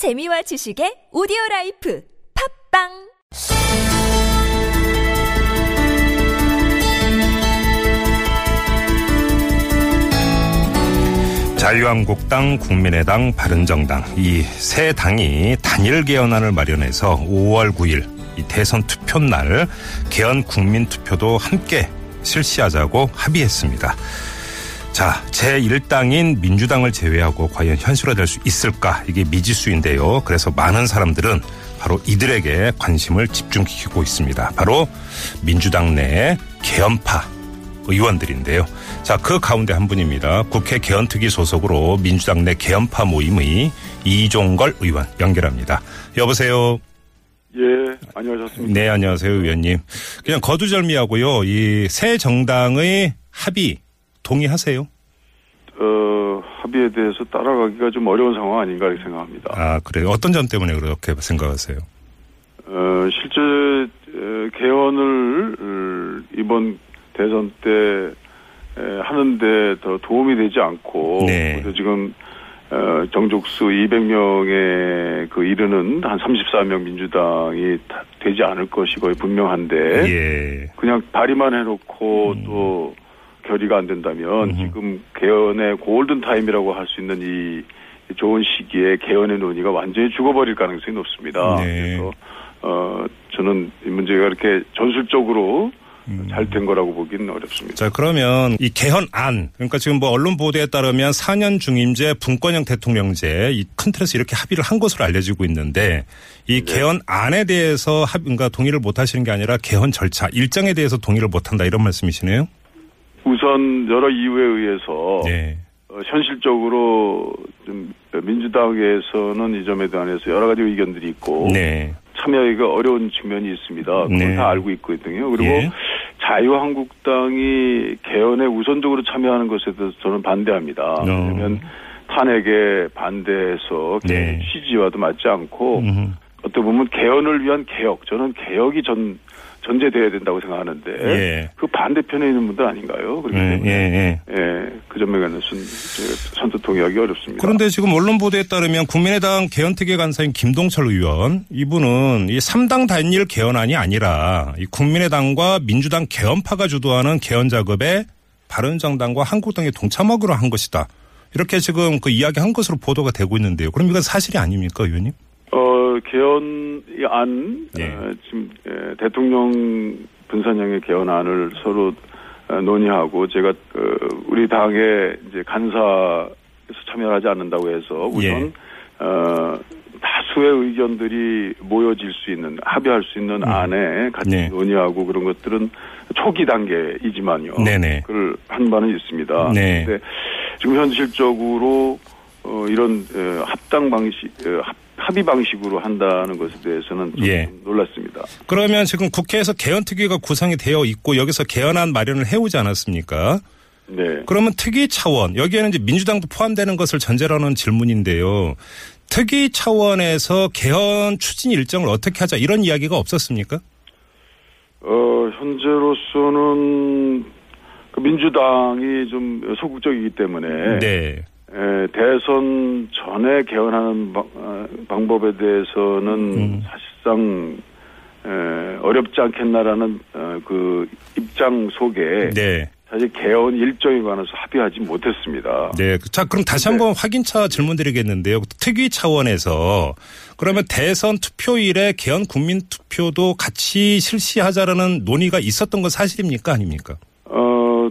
재미와 지식의 오디오 라이프 팟빵 자유한국당, 국민의당, 바른정당 이 세 당이 단일 개헌안을 마련해서 5월 9일 이 대선 투표 날 개헌 국민 투표도 함께 실시하자고 합의했습니다. 자, 제1당인 민주당을 제외하고 과연 현실화될 수 있을까? 이게 미지수인데요. 그래서 많은 사람들은 바로 이들에게 관심을 집중시키고 있습니다. 바로 민주당 내 개헌파 의원들인데요. 자, 그 가운데 한 분입니다. 국회 개헌특위 소속으로 민주당 내 개헌파 모임의 이종걸 의원 연결합니다. 여보세요. 예, 안녕하셨습니까? 네, 안녕하세요, 의원님. 그냥 거두절미하고요. 이 새 정당의 합의 동의하세요? 어, 합의에 대해서 따라가기가 좀 어려운 상황 아닌가 이렇게 생각합니다. 아, 그래요. 어떤 점 때문에 그렇게 생각하세요? 어, 실제 에, 개헌을 어, 이번 대선 때 에, 하는데 더 도움이 되지 않고 네. 지금 어, 정족수 200명에 그 이르는 한 34명 민주당이 다 되지 않을 것이 거의 분명한데 예. 그냥 발의만 해놓고 또 결의가 안 된다면 지금 개헌의 골든 타임이라고 할 수 있는 이 좋은 시기에 개헌의 논의가 완전히 죽어버릴 가능성이 높습니다. 네. 그래서 어 저는 이 문제가 이렇게 전술적으로 음. 잘된 거라고 보기는 어렵습니다. 자, 그러면 이 개헌안, 그러니까 지금 뭐 언론 보도에 따르면 4년 중임제 분권형 대통령제 이 큰 틀에서 이렇게 합의를 한 것으로 알려지고 있는데 이 네. 개헌안에 대해서 합, 그러니까 동의를 못 하시는 게 아니라 개헌 절차, 일정에 대해서 동의를 못 한다 이런 말씀이시네요? 우선 여러 이유에 의해서 네. 어, 현실적으로 좀 민주당에서는 이 점에 대해서 여러 가지 의견들이 있고 네. 참여하기가 어려운 측면이 있습니다. 그걸 네. 다 알고 있거든요. 그리고 예. 자유한국당이 개헌에 우선적으로 참여하는 것에 대해서 저는 반대합니다. 왜냐하면 탄핵에 반대해서 네. 취지와도 맞지 않고 음흠. 어떻게 보면 개헌을 위한 개혁, 저는 개혁이 전 전제돼야 된다고 생각하는데 예. 그 반대편에 있는 분들 아닌가요? 그렇기 예, 때문에 예, 예. 예, 그 점에 관해서는 제가 선뜻 동의하기 어렵습니다. 그런데 지금 언론 보도에 따르면 국민의당 개헌특위 간사인 김동철 의원 이분은 이 3당 단일 개헌안이 아니라 이 국민의당과 민주당 개헌파가 주도하는 개헌 작업에 바른정당과 한국당이 동참하기로 한 것이다. 이렇게 지금 그 이야기한 것으로 보도가 되고 있는데요. 그럼 이건 사실이 아닙니까, 의원님? 어, 개헌안, 예. 어, 지금, 에, 대통령 분산형의 개헌안을 서로 어, 논의하고 제가, 어, 우리 당의 이제 간사에서 참여하지 않는다고 해서 우선, 예. 어, 다수의 의견들이 모여질 수 있는, 합의할 수 있는 안에 같이 음. 네. 논의하고 그런 것들은 초기 단계이지만요. 네네. 그걸 한 바는 있습니다. 네. 근데 지금 현실적으로 어, 이런 어, 합당 방식, 어, 합, 합의 방식으로 한다는 것에 대해서는 좀 예. 놀랐습니다. 그러면 지금 국회에서 개헌특위가 구성이 되어 있고 여기서 개헌안 마련을 해오지 않았습니까? 네. 그러면 특위 차원 여기에는 이제 민주당도 포함되는 것을 전제로 하는 질문인데요. 특위 차원에서 개헌 추진 일정을 어떻게 하자 이런 이야기가 없었습니까? 어, 현재로서는 그 민주당이 좀 소극적이기 때문에 네. 에, 대선 전에 개헌하는 방, 어, 방법에 대해서는 음. 사실상 에, 어렵지 않겠나라는 어, 그 입장 속에 네. 사실 개헌 일정에 관해서 합의하지 못했습니다. 네. 자, 그럼 다시 한번 확인차 질문 드리겠는데요. 특위 차원에서 그러면 대선 투표일에 개헌 국민 투표도 같이 실시하자라는 논의가 있었던 건 사실입니까? 아닙니까? 어,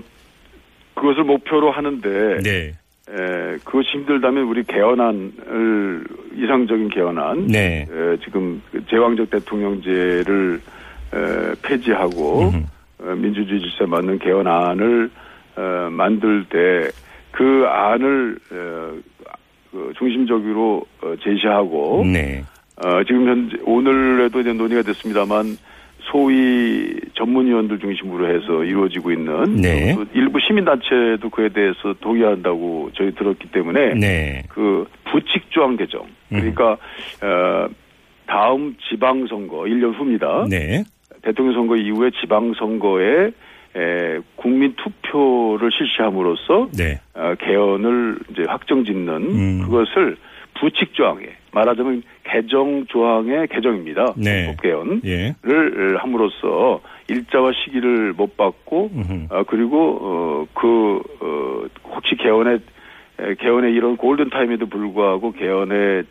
그것을 목표로 하는데, 네. 에, 그것이 힘들다면 우리 개헌안을, 이상적인 개헌안, 네. 에, 지금 그 제왕적 대통령제를 에, 폐지하고, 음흠. 어, 민주주의 질서에 맞는 개헌안을 어, 만들 때 그 안을 어, 그 중심적으로 어, 제시하고 네. 어, 지금 현재 오늘에도 이제 논의가 됐습니다만 소위 전문위원들 중심으로 해서 이루어지고 있는 네. 또 일부 시민단체도 그에 대해서 동의한다고 저희 들었기 때문에 네. 그 부칙 조항 개정 그러니까 어, 다음 지방선거 1년 후입니다. 네. 대통령 선거 이후에 지방선거에 에, 국민 투표를 실시함으로써 네. 어, 개헌을 이제 확정짓는 음. 그것을 부칙 조항에 말하자면 개정 조항의 개정입니다. 네. 헌법 개헌을 예. 함으로써 일자와 시기를 못 받고. 어, 그리고 어그 어, 혹시 개헌에 에, 개헌의 이런 골든 타임에도 불구하고 개헌에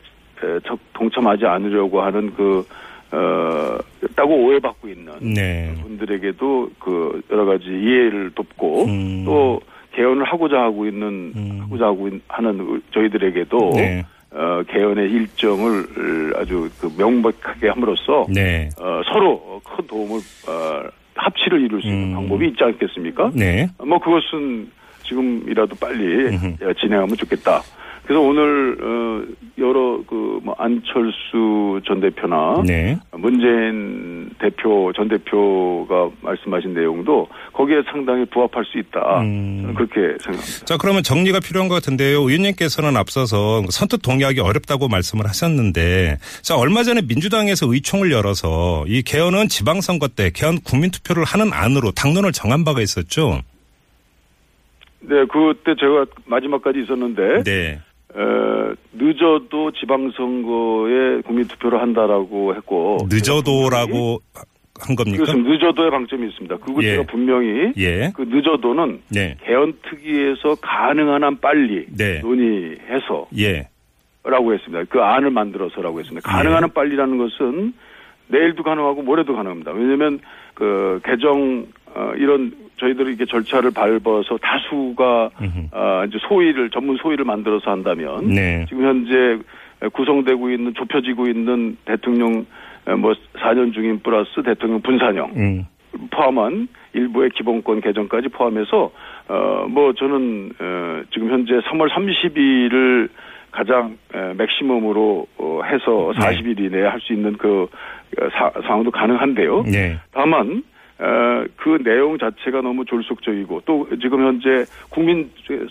동참하지 않으려고 하는 그 어, 따고 오해받고 있는 네. 분들에게도 그 여러 가지 이해를 돕고 음. 또 개헌을 하고자 하고 있는 음. 하고자 하고 있- 하는 저희들에게도 네. 어, 개헌의 일정을 아주 그 명백하게 함으로써 네. 어, 서로 큰 도움을 어, 합치를 이룰 수 있는 음. 방법이 있지 않겠습니까? 네. 뭐 그것은 지금이라도 빨리 음흠. 예, 진행하면 좋겠다. 그래서 오늘 어, 여러 그 뭐 안철수 전 대표나 네. 문재인 대표 전 대표가 말씀하신 내용도 거기에 상당히 부합할 수 있다. 음. 저는 그렇게 생각합니다. 자, 그러면 정리가 필요한 것 같은데요. 의원님께서는 앞서서 선뜻 동의하기 어렵다고 말씀을 하셨는데, 자, 얼마 전에 민주당에서 의총을 열어서 이 개헌은 지방선거 때 개헌 국민투표를 하는 안으로 당론을 정한 바가 있었죠. 네, 그때 제가 마지막까지 있었는데 네. 어, 늦어도 지방선거에 국민투표를 한다라고 했고 늦어도라고 한 겁니까? 그것은 늦어도의 방점이 있습니다. 그거 예. 제가 분명히 예. 그 늦어도는 네. 개헌 특위에서 가능한 한 빨리 네. 논의해서 예. 라고 했습니다. 그 안을 만들어서라고 했습니다. 가능한 한 빨리라는 것은 내일도 가능하고 모레도 가능합니다. 왜냐하면 그 개정 어, 이런 저희들이 이렇게 절차를 밟아서 다수가. 아, 이제 소위를 전문 소위를 만들어서 한다면 네. 지금 현재 구성되고 있는 좁혀지고 있는 대통령 어, 뭐 4년 중인 플러스 대통령 분산형 음. 포함한 일부의 기본권 개정까지 포함해서 어 뭐 저는 어 지금 현재 3월 30일을 가장 에, 맥시멈으로 어 해서 네. 40일 이내에 할 수 있는 그 어, 사, 상황도 가능한데요. 네. 다만 어, 그 내용 자체가 너무 졸속적이고 또 지금 현재 국민들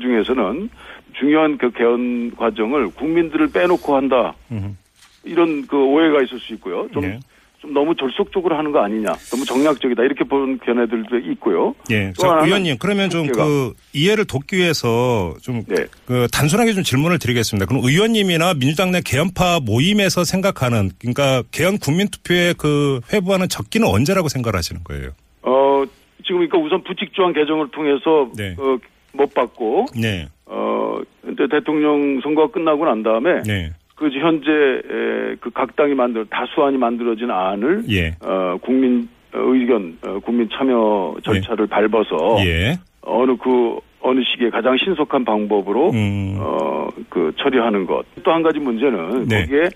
중에서는 중요한 그 개헌 과정을 국민들을 빼놓고 한다 음. 이런 그 오해가 있을 수 있고요. 좀, 네. 좀 너무 졸속적으로 하는 거 아니냐, 너무 정략적이다 이렇게 보는 견해들도 있고요. 예. 또 자, 의원님, 그러면 좀 그 이해를 돕기 위해서 좀 네. 그 단순하게 좀 질문을 드리겠습니다. 그럼 의원님이나 민주당 내 개헌파 모임에서 생각하는 그러니까 개헌 국민투표에 그 회부하는 적기는 언제라고 생각하시는 거예요? 어 지금 그러니까 우선 부칙조항 개정을 통해서 네. 어, 못 받고 네. 어 근데 대통령 선거가 끝나고 난 다음에 네. 그 현재 그 각 당이 만들 다수안이 만들어진 안을 예. 어 국민 어, 의견 어, 국민 참여 절차를 밟아서 예. 어느 그 어느 시기에 가장 신속한 방법으로 음. 어, 그 처리하는 것. 또 한 가지 문제는 네. 거기에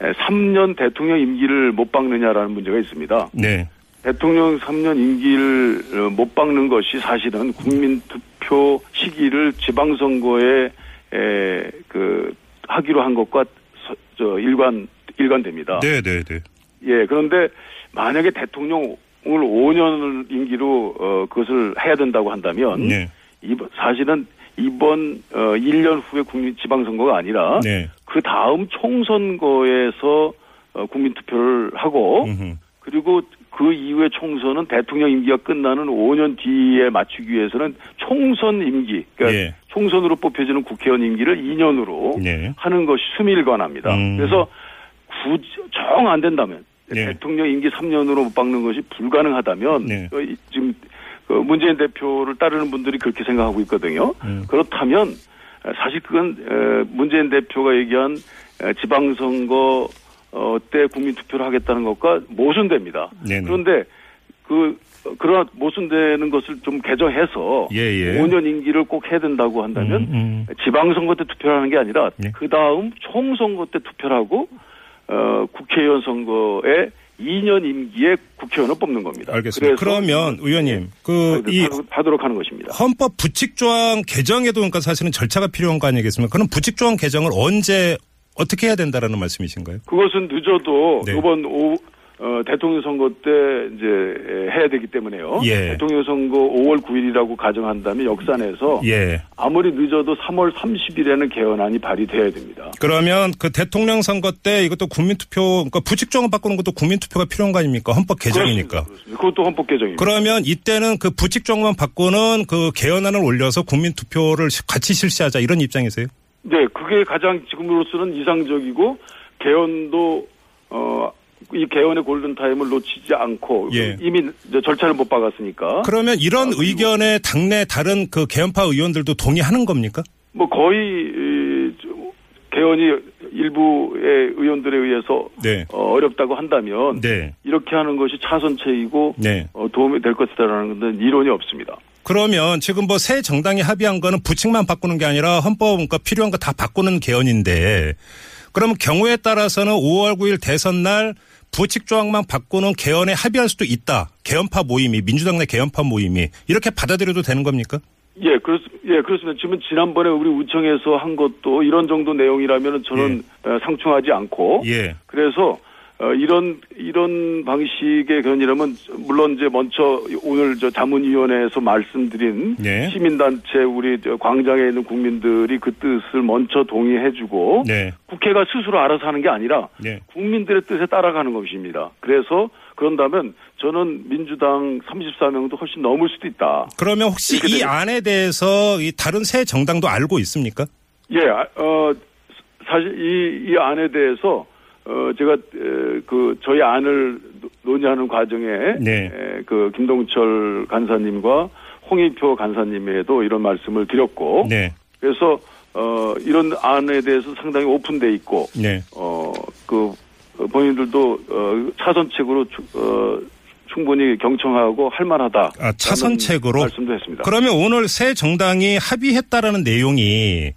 3년 대통령 임기를 못 박느냐라는 문제가 있습니다. 네. 대통령 3년 임기를 어, 못 박는 것이 사실은 국민 투표 시기를 지방선거에 에, 그 하기로 한 것과 서- 저 일관 일관됩니다. 네, 네, 네. 예, 그런데 만약에 대통령을 5년 임기로 어, 그것을 해야 된다고 한다면 네. 이번 사실은 이번 어 1년 후에 국민 지방선거가 아니라 네. 그 다음 총선거에서 어, 국민 투표를 하고 음흠. 그리고 그 이후에 총선은 대통령 임기가 끝나는 5년 뒤에 맞추기 위해서는 총선 임기 그러니까 예. 총선으로 뽑혀지는 국회의원 임기를 2년으로 네. 하는 것이 수밀관합니다. 음. 그래서 굳이 정 안 된다면 네. 대통령 임기 3년으로 못 박는 것이 불가능하다면 네. 어, 이- 지금 그 문재인 대표를 따르는 분들이 그렇게 생각하고 있거든요. 음. 그렇다면 에, 사실 그건 에, 문재인 대표가 얘기한 에, 지방선거 어, 때 국민 투표를 하겠다는 것과 모순됩니다. 네네. 그런데 그 어, 그러나 모순되는 것을 좀 개정해서 예, 예. 5년 임기를 꼭 해야 된다고 한다면 음, 음. 지방선거 때 투표를 하는 게 아니라 네. 그 다음 총선거 때 투표를 하고 어, 국회의원 선거에 2년 임기에 국회의원을 뽑는 겁니다. 알겠습니다. 그러면 의원님, 그이 하도록, 하도록 하는 것입니다. 헌법 부칙 조항 개정에도 그러니까 사실은 절차가 필요한 거 아니겠습니까? 그럼 부칙 조항 개정을 언제 어떻게 해야 된다라는 말씀이신가요? 그것은 늦어도 네. 이번 오, 어, 대통령 선거 때 이제 해야 되기 때문에요. 예. 대통령 선거 5월 9일이라고 가정한다면 역산해서 예. 아무리 늦어도 3월 30일에는 개헌안이 발의돼야 됩니다. 그러면 그 대통령 선거 때 이것도 국민투표, 그러니까 부칙조항 바꾸는 것도 국민투표가 필요한 거 아닙니까? 헌법 개정이니까. 그렇습니다. 그것도 헌법 개정입니다. 그러면 이때는 그 부칙조항만 바꾸는 그 개헌안을 올려서 국민투표를 같이 실시하자 이런 입장이세요? 네, 그게 가장 지금으로서는 이상적이고 개헌도 어. 이 개헌의 골든 타임을 놓치지 않고 예. 이미 절차를 못 박았으니까 그러면 이런 아, 의견에 당내 다른 그 개헌파 의원들도 동의하는 겁니까? 뭐 거의 개헌이 일부의 의원들에 의해서 네. 어, 어렵다고 한다면 네. 이렇게 하는 것이 차선책이고 네. 어, 도움이 될 것이다라는 것은 이론이 없습니다. 그러면 지금 뭐 새 정당이 합의한 거는 부칙만 바꾸는 게 아니라 헌법 그러니까 필요한 거 다 바꾸는 개헌인데 그러면 경우에 따라서는 5월 9일 대선 날 부칙 조항만 바꾸는 개헌에 합의할 수도 있다. 개헌파 모임이 민주당 내 개헌파 모임이 이렇게 받아들여도 되는 겁니까? 예, 그렇, 예, 그렇습니다. 지금 지난번에 우리 우청에서 한 것도 이런 정도 내용이라면 저는 어, 상충하지 않고 예. 그래서 어, 이런 이런 방식의 견이라면 물론 이제 먼저 오늘 저 자문위원회에서 말씀드린 네. 시민단체 우리 저 광장에 있는 국민들이 그 뜻을 먼저 동의해주고 네. 국회가 스스로 알아서 하는 게 아니라 네. 국민들의 뜻에 따라가는 것입니다. 그래서 그런다면 저는 민주당 34명도 훨씬 넘을 수도 있다. 그러면 혹시 이 되면- 안에 대해서 이 다른 새 정당도 알고 있습니까? 예, 아, 어, 사실 이, 이 안에 대해서, 어, 제가, 에, 그, 저희 안을 노- 논의하는 과정에, 네. 에, 그, 김동철 간사님과 홍익표 간사님에도 이런 말씀을 드렸고, 네. 그래서, 어, 이런 안에 대해서 상당히 오픈돼 있고, 네. 어, 그, 어, 본인들도, 어, 차선책으로, 추- 어, 충분히 경청하고 할 만하다. 아, 차선책으로? 말씀도 했습니다. 그러면 오늘 새 정당이 합의했다라는 내용이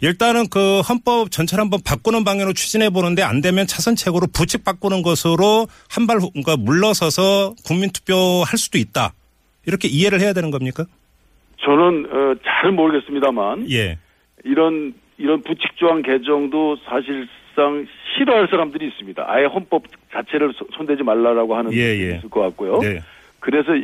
일단은 그 헌법 전체를 한번 바꾸는 방향으로 추진해 보는데 안 되면 차선책으로 부칙 바꾸는 것으로 한 발 그러니까 물러서서 국민 투표 할 수도 있다. 이렇게 이해를 해야 되는 겁니까? 저는, 어, 잘 모르겠습니다만, 예. 이런 이런 부칙 조항 개정도 사실상 싫어할 사람들이 있습니다. 아예 헌법 자체를 손- 손대지 말라라고 하는 예, 예. 있을 것 같고요. 네. 그래서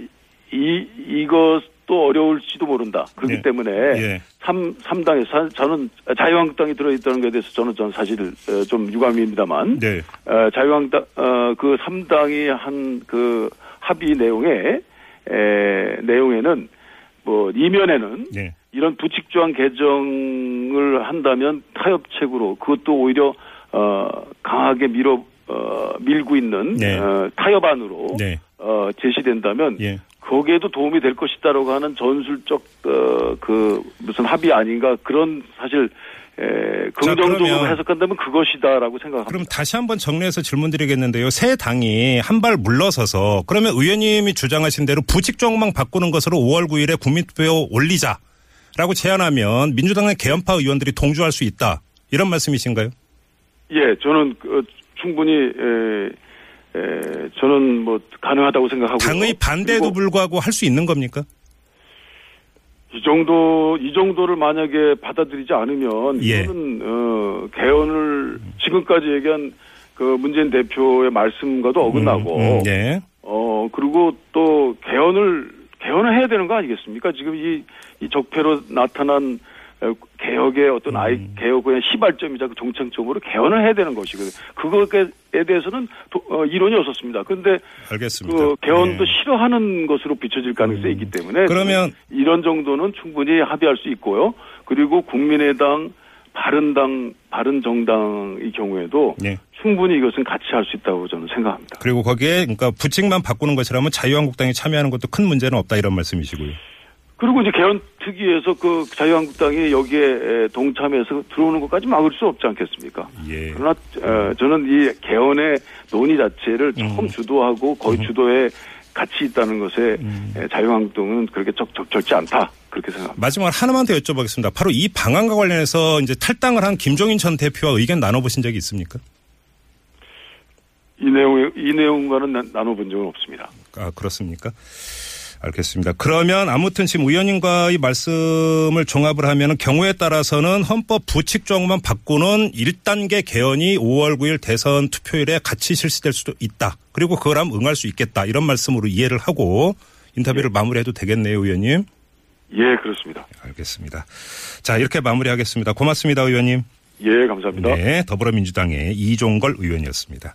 이 이것 도 어려울지도 모른다. 그렇기 네. 때문에 예. 삼 삼당에 저는 자유한국당이 들어있다는 것에 대해서 저는 전 사실 어, 좀 유감입니다만 네. 어, 자유한국당 어, 그 3당이 한 그 합의 내용에 에, 내용에는 뭐 이면에는 네. 이런 부칙조항 개정을 한다면 타협책으로 그것도 오히려 어 강하게 밀어 어 밀고 있는 네. 어, 타협안으로 네. 어 제시된다면 예. 거기에도 도움이 될 것이다라고 하는 전술적 어 그 무슨 합의 아닌가 그런 사실 에 긍정적으로 그러면- 해석한다면 그것이다라고 생각합니다. 그럼 다시 한번 정리해서 질문 드리겠는데요. 새 당이 한 발 물러서서 그러면 의원님이 주장하신 대로 조항만 바꾸는 것으로 5월 9일에 국민투표 올리자라고 제안하면 민주당의 개헌파 의원들이 동조할 수 있다. 이런 말씀이신가요? 예, 저는 그, 충분히 에, 에, 저는 뭐 가능하다고 생각하고 당의 반대에도 불구하고 할 수 있는 겁니까? 이 정도 이 정도를 만약에 받아들이지 않으면 예. 이거는 어, 개헌을 지금까지 얘기한 그 문재인 대표의 말씀과도 어긋나고 음, 음, 네. 어 그리고 또 개헌을 개헌을 해야 되는 거 아니겠습니까? 지금 이, 이 적폐로 나타난 어, 개혁의 어떤 아이 음. 개혁의 시발점이자 그 종착점으로 개헌을 해야 되는 것이거든요. 그것에 대해서는 도- 어, 이론이 없었습니다. 그런데 알겠습니다. 그 개헌도 네. 싫어하는 것으로 비춰질 가능성이 있기 때문에 그러면- 이런 정도는 충분히 합의할 수 있고요. 그리고 국민의당, 바른당, 바른정당의 경우에도 네. 충분히 이것은 같이 할 수 있다고 저는 생각합니다. 그리고 거기에 그러니까 부칙만 바꾸는 것이라면 자유한국당이 참여하는 것도 큰 문제는 없다 이런 말씀이시고요. 그리고 이제 개헌 특위에서 그 자유한국당이 여기에 에, 동참해서 들어오는 것까지 막을 수 없지 않겠습니까? 예. 그러나 어, 저는 이 개헌의 논의 자체를 음. 처음 주도하고 거의 주도에 같이 있다는 것에 음. 에, 자유한국당은 그렇게 적, 적절치 않다 그렇게 생각합니다. 마지막으로 하나만 더 여쭤보겠습니다. 바로 이 방안과 관련해서 이제 탈당을 한 김종인 전 대표와 의견 나눠보신 적이 있습니까? 이 내용 이 내용과는 나- 나눠본 적은 없습니다. 아, 그렇습니까? 알겠습니다. 그러면 아무튼 지금 의원님과의 말씀을 종합을 하면 경우에 따라서는 헌법 부칙 조항만 바꾸는 1단계 개헌이 5월 9일 대선 투표일에 같이 실시될 수도 있다. 그리고 그거라면 응할 수 있겠다. 이런 말씀으로 이해를 하고 인터뷰를 마무리해도 되겠네요, 의원님. 예, 그렇습니다. 알겠습니다. 자, 이렇게 마무리하겠습니다. 고맙습니다, 의원님. 예, 감사합니다. 네, 더불어민주당의 이종걸 의원이었습니다.